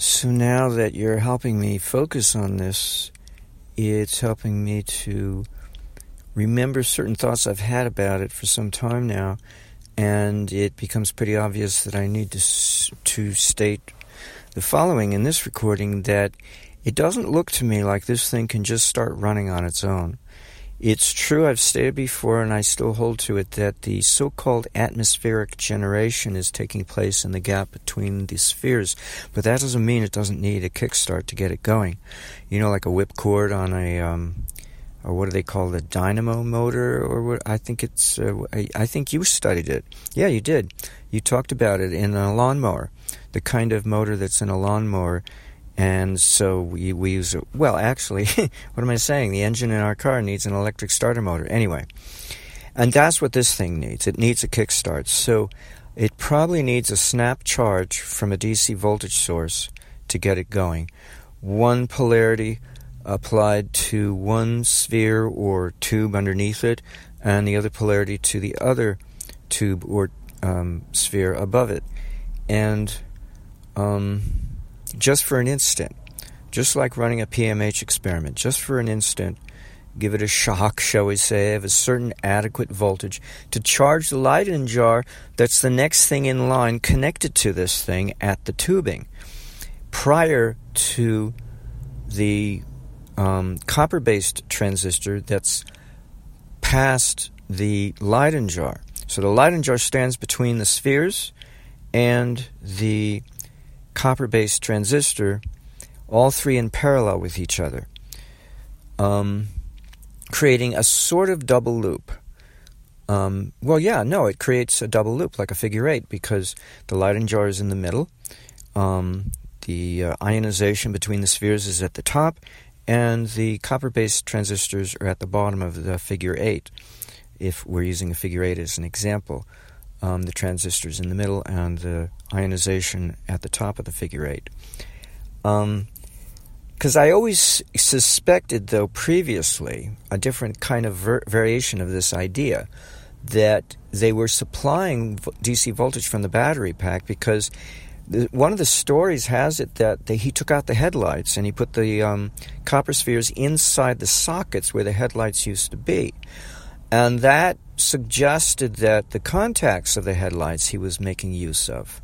So now that you're helping me focus on this, it's helping me to remember certain thoughts I've had about it for some time now, and it becomes pretty obvious that I need to to state the following in this recording that it doesn't look to me like this thing can just start running on its own. It's true, I've stated before, and I still hold to it, that the so called atmospheric generation is taking place in the gap between the spheres, but that doesn't mean it doesn't need a kickstart to get it going. You know, like a whipcord on a, um, or what do they call the dynamo motor, or what? I think it's, uh, I, I think you studied it. Yeah, you did. You talked about it in a lawnmower, the kind of motor that's in a lawnmower and so we, we use, well, actually, what am I saying? The engine in our car needs an electric starter motor. Anyway, and that's what this thing needs. It needs a kickstart. So it probably needs a snap charge from a DC voltage source to get it going. One polarity applied to one sphere or tube underneath it, and the other polarity to the other tube or um, sphere above it. And um, just for an instant, just like running a PMH experiment, just for an instant, give it a shock, shall we say, of a certain adequate voltage to charge the Leyden jar that's the next thing in line connected to this thing at the tubing prior to the um, copper based transistor that's past the Leyden jar. So the Leyden jar stands between the spheres and the copper based transistor, all three in parallel with each other, um, creating a sort of double loop. Um, well, yeah, no, it creates a double loop like a figure eight because the Leyden jar is in the middle. Um, the uh, ionization between the spheres is at the top, and the copper based transistors are at the bottom of the figure eight, if we're using a figure eight as an example um, the transistors in the middle and the ionization at the top of the figure eight. Because um, I always suspected, though, previously, a different kind of ver- variation of this idea that they were supplying DC voltage from the battery pack because one of the stories has it that he took out the headlights and he put the um, copper spheres inside the sockets where the headlights used to be. And that suggested that the contacts of the headlights he was making use of.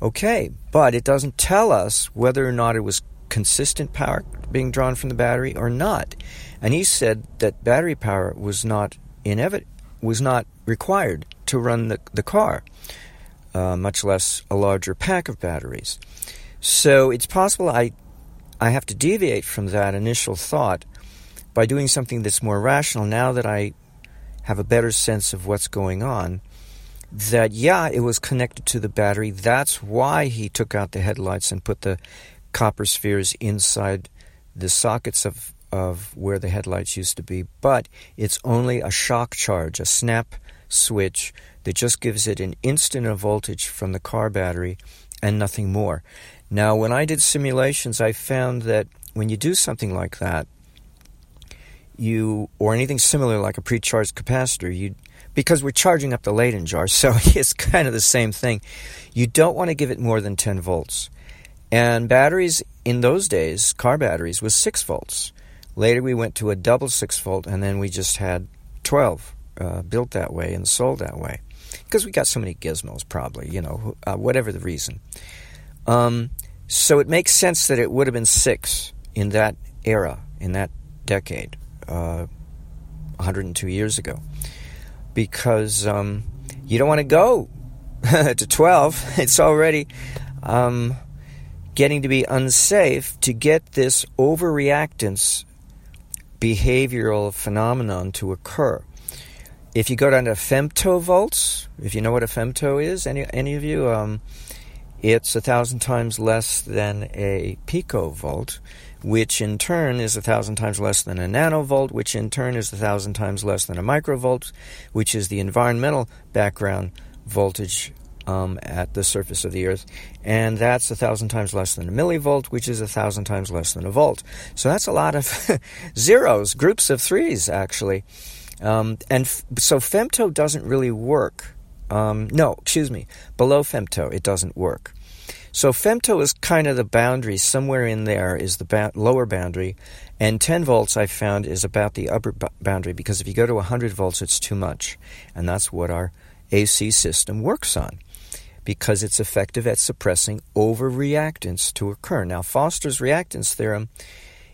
Okay, but it doesn't tell us whether or not it was consistent power being drawn from the battery or not. And he said that battery power was not inevit- was not required to run the, the car, uh, much less a larger pack of batteries. So it's possible I I have to deviate from that initial thought by doing something that's more rational now that I have a better sense of what's going on, that yeah, it was connected to the battery. That's why he took out the headlights and put the copper spheres inside the sockets of, of where the headlights used to be. But it's only a shock charge, a snap switch that just gives it an instant of voltage from the car battery and nothing more. Now, when I did simulations, I found that when you do something like that, you or anything similar like a pre-charged capacitor, you because we're charging up the Leyden jar, so it's kind of the same thing. You don't want to give it more than 10 volts. And batteries in those days, car batteries, was 6 volts. Later we went to a double 6 volt, and then we just had 12 uh, built that way and sold that way. Because we got so many gizmos, probably, you know, uh, whatever the reason. Um, so it makes sense that it would have been 6 in that era, in that decade uh, 102 years ago because um, you don't want to go to 12. It's already um, getting to be unsafe to get this overreactance behavioral phenomenon to occur. If you go down to femtovolts, if you know what a femto is, any any of you, um, it's a thousand times less than a picovolt, which in turn is a thousand times less than a nanovolt, which in turn is a thousand times less than a microvolt, which is the environmental background voltage um, at the surface of the Earth, and that's a thousand times less than a millivolt, which is a thousand times less than a volt. So that's a lot of zeros, groups of threes, actually. Um, and f- so femto doesn't really work. Um, no, excuse me, below femto, it doesn't work. So femto is kind of the boundary. Somewhere in there is the ba- lower boundary, and 10 volts I found is about the upper b- boundary because if you go to 100 volts, it's too much, and that's what our AC system works on because it's effective at suppressing overreactance to occur. Now, Foster's reactance theorem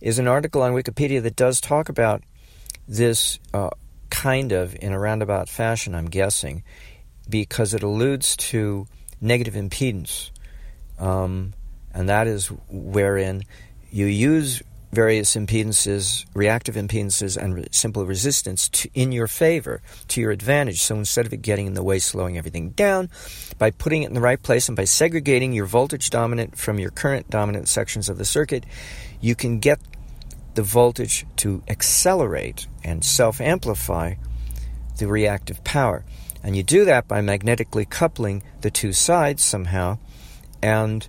is an article on Wikipedia that does talk about this uh, kind of in a roundabout fashion, I'm guessing, because it alludes to negative impedance. Um, and that is wherein you use various impedances, reactive impedances, and re- simple resistance to, in your favor, to your advantage. So instead of it getting in the way, slowing everything down, by putting it in the right place and by segregating your voltage dominant from your current dominant sections of the circuit, you can get the voltage to accelerate and self amplify the reactive power. And you do that by magnetically coupling the two sides somehow and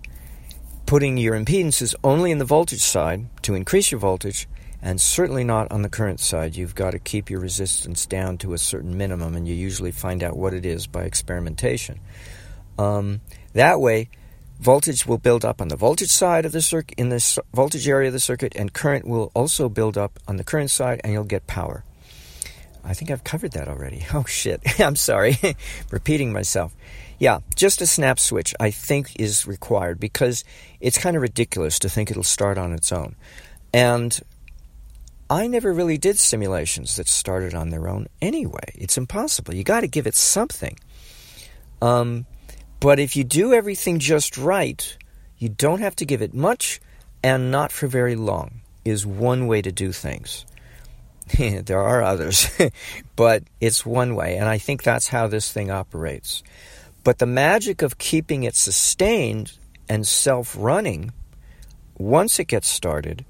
putting your impedances only in the voltage side to increase your voltage and certainly not on the current side. You've got to keep your resistance down to a certain minimum, and you usually find out what it is by experimentation. Um, that way, voltage will build up on the voltage side of the circuit, in the voltage area of the circuit, and current will also build up on the current side, and you'll get power. I think I've covered that already. Oh shit, I'm sorry, repeating myself. Yeah, just a snap switch, I think, is required because it's kind of ridiculous to think it'll start on its own. And I never really did simulations that started on their own anyway. It's impossible. You got to give it something. Um, but if you do everything just right, you don't have to give it much and not for very long, is one way to do things. there are others, but it's one way, and I think that's how this thing operates. But the magic of keeping it sustained and self running, once it gets started,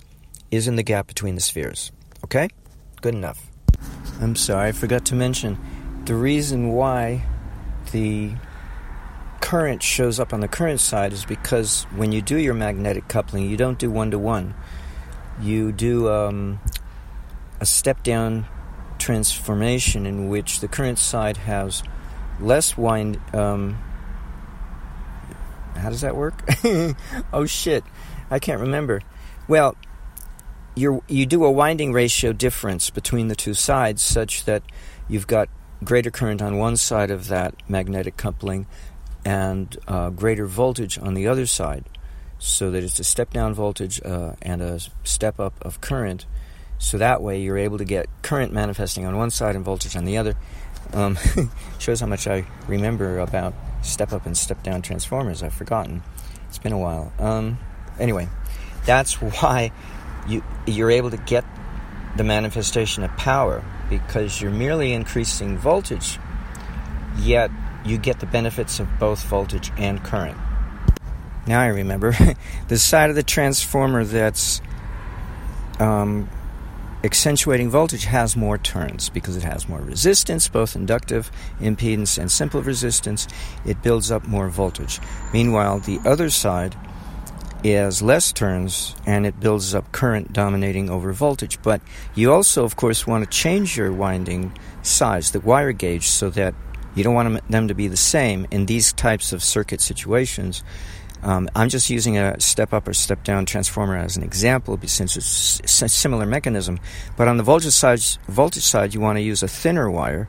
is in the gap between the spheres. Okay? Good enough. I'm sorry, I forgot to mention the reason why the current shows up on the current side is because when you do your magnetic coupling, you don't do one to one. You do um, a step down transformation in which the current side has less wind. Um, how does that work? oh shit, I can't remember. Well, you you do a winding ratio difference between the two sides such that you've got greater current on one side of that magnetic coupling and uh, greater voltage on the other side, so that it's a step down voltage uh, and a step up of current. So that way you're able to get current manifesting on one side and voltage on the other, um, shows how much I remember about step up and step down transformers. I've forgotten. It's been a while. Um, anyway, that's why you you're able to get the manifestation of power because you're merely increasing voltage, yet you get the benefits of both voltage and current. Now I remember the side of the transformer that's um, accentuating voltage has more turns because it has more resistance, both inductive impedance and simple resistance. It builds up more voltage. Meanwhile, the other side has less turns and it builds up current dominating over voltage. But you also, of course, want to change your winding size, the wire gauge, so that you don't want them to be the same in these types of circuit situations. Um, I'm just using a step up or step down transformer as an example since it's a similar mechanism. But on the voltage side, voltage side you want to use a thinner wire.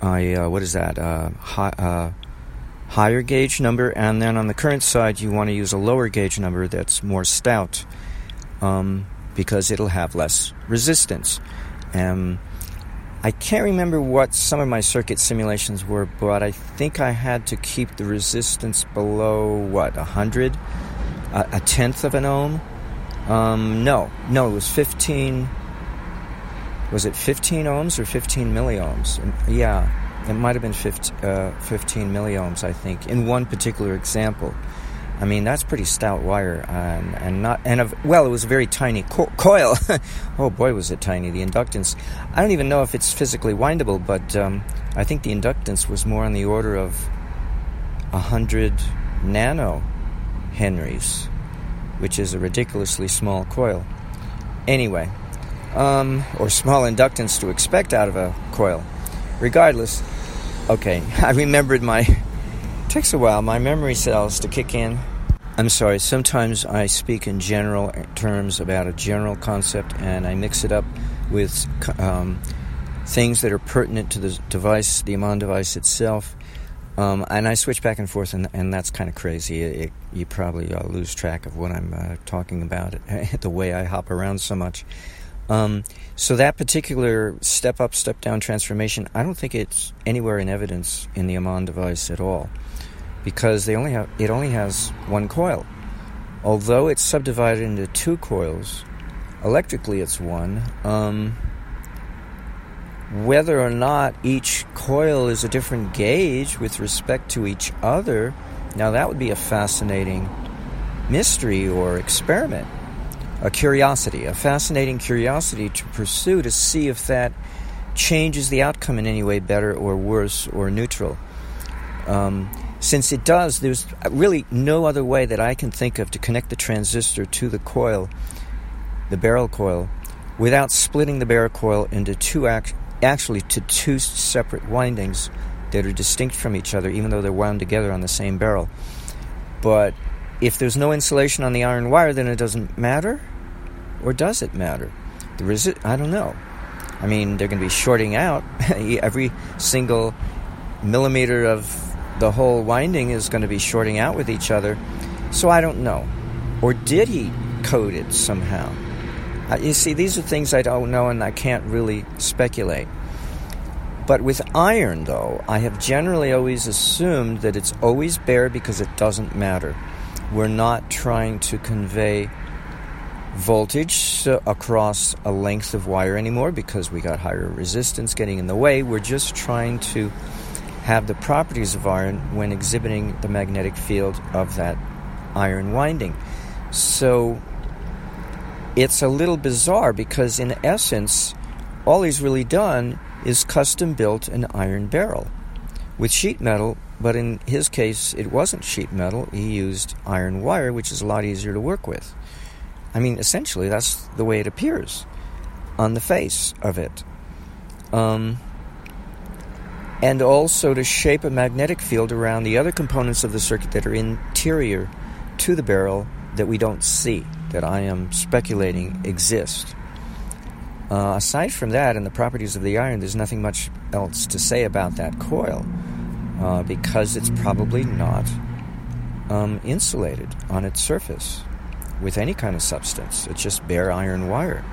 Uh, what is that? Uh, uh, higher gauge number. And then on the current side, you want to use a lower gauge number that's more stout um, because it'll have less resistance. Um, I can't remember what some of my circuit simulations were, but I think I had to keep the resistance below what a hundred, a, a, tenth of an ohm. Um, no, no, it was fifteen. Was it fifteen ohms or fifteen milliohms? Yeah, it might have been 15, uh, 15 milliohms, I think, in one particular example. I mean, that's pretty stout wire, and, and not and of, well, it was a very tiny co- coil. oh boy, was it tiny! The inductance. I don't even know if it's physically windable, but um, I think the inductance was more on the order of hundred nano henries, which is a ridiculously small coil. Anyway, um, or small inductance to expect out of a coil. Regardless, okay, I remembered my. It takes a while my memory cells to kick in I'm sorry, sometimes I speak in general terms about a general concept and I mix it up with um, things that are pertinent to the device, the Ammann device itself. Um, and I switch back and forth, and, and that's kind of crazy. It, it, you probably uh, lose track of what I'm uh, talking about, the way I hop around so much. Um, so that particular step up, step down transformation, I don't think it's anywhere in evidence in the Ammann device at all because they only have it only has one coil. Although it's subdivided into two coils, electrically it's one. Um, whether or not each coil is a different gauge with respect to each other, now that would be a fascinating mystery or experiment, a curiosity, a fascinating curiosity to pursue to see if that changes the outcome in any way better or worse or neutral. Um, since it does, there's really no other way that I can think of to connect the transistor to the coil, the barrel coil, without splitting the barrel coil into two act- actually to two separate windings that are distinct from each other, even though they're wound together on the same barrel. But if there's no insulation on the iron wire, then it doesn't matter, or does it matter? The resi- I don't know. I mean, they're going to be shorting out every single millimeter of the whole winding is going to be shorting out with each other. So I don't know. Or did he code it somehow? Uh, you see, these are things I don't know and I can't really speculate. But with iron, though, I have generally always assumed that it's always bare because it doesn't matter. We're not trying to convey voltage across a length of wire anymore because we got higher resistance getting in the way. We're just trying to have the properties of iron when exhibiting the magnetic field of that iron winding. So it's a little bizarre because, in essence, all he's really done is custom built an iron barrel with sheet metal, but in his case, it wasn't sheet metal. He used iron wire, which is a lot easier to work with. I mean, essentially, that's the way it appears on the face of it. Um, and also to shape a magnetic field around the other components of the circuit that are interior to the barrel that we don't see, that I am speculating exist. Uh, aside from that and the properties of the iron, there's nothing much else to say about that coil uh, because it's probably not um, insulated on its surface with any kind of substance. It's just bare iron wire.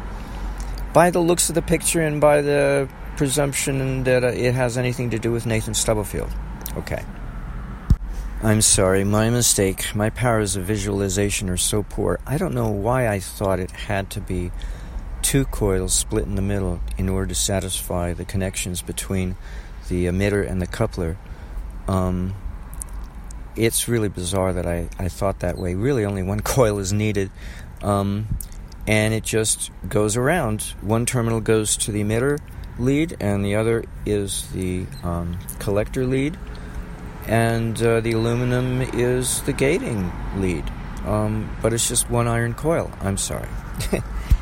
By the looks of the picture and by the presumption that uh, it has anything to do with Nathan Stubblefield. Okay. I'm sorry, my mistake. My powers of visualization are so poor. I don't know why I thought it had to be two coils split in the middle in order to satisfy the connections between the emitter and the coupler. Um, it's really bizarre that I, I thought that way. Really, only one coil is needed. Um, and it just goes around. One terminal goes to the emitter, lead, and the other is the um, collector lead, and uh, the aluminum is the gating lead. Um, but it's just one iron coil. I'm sorry.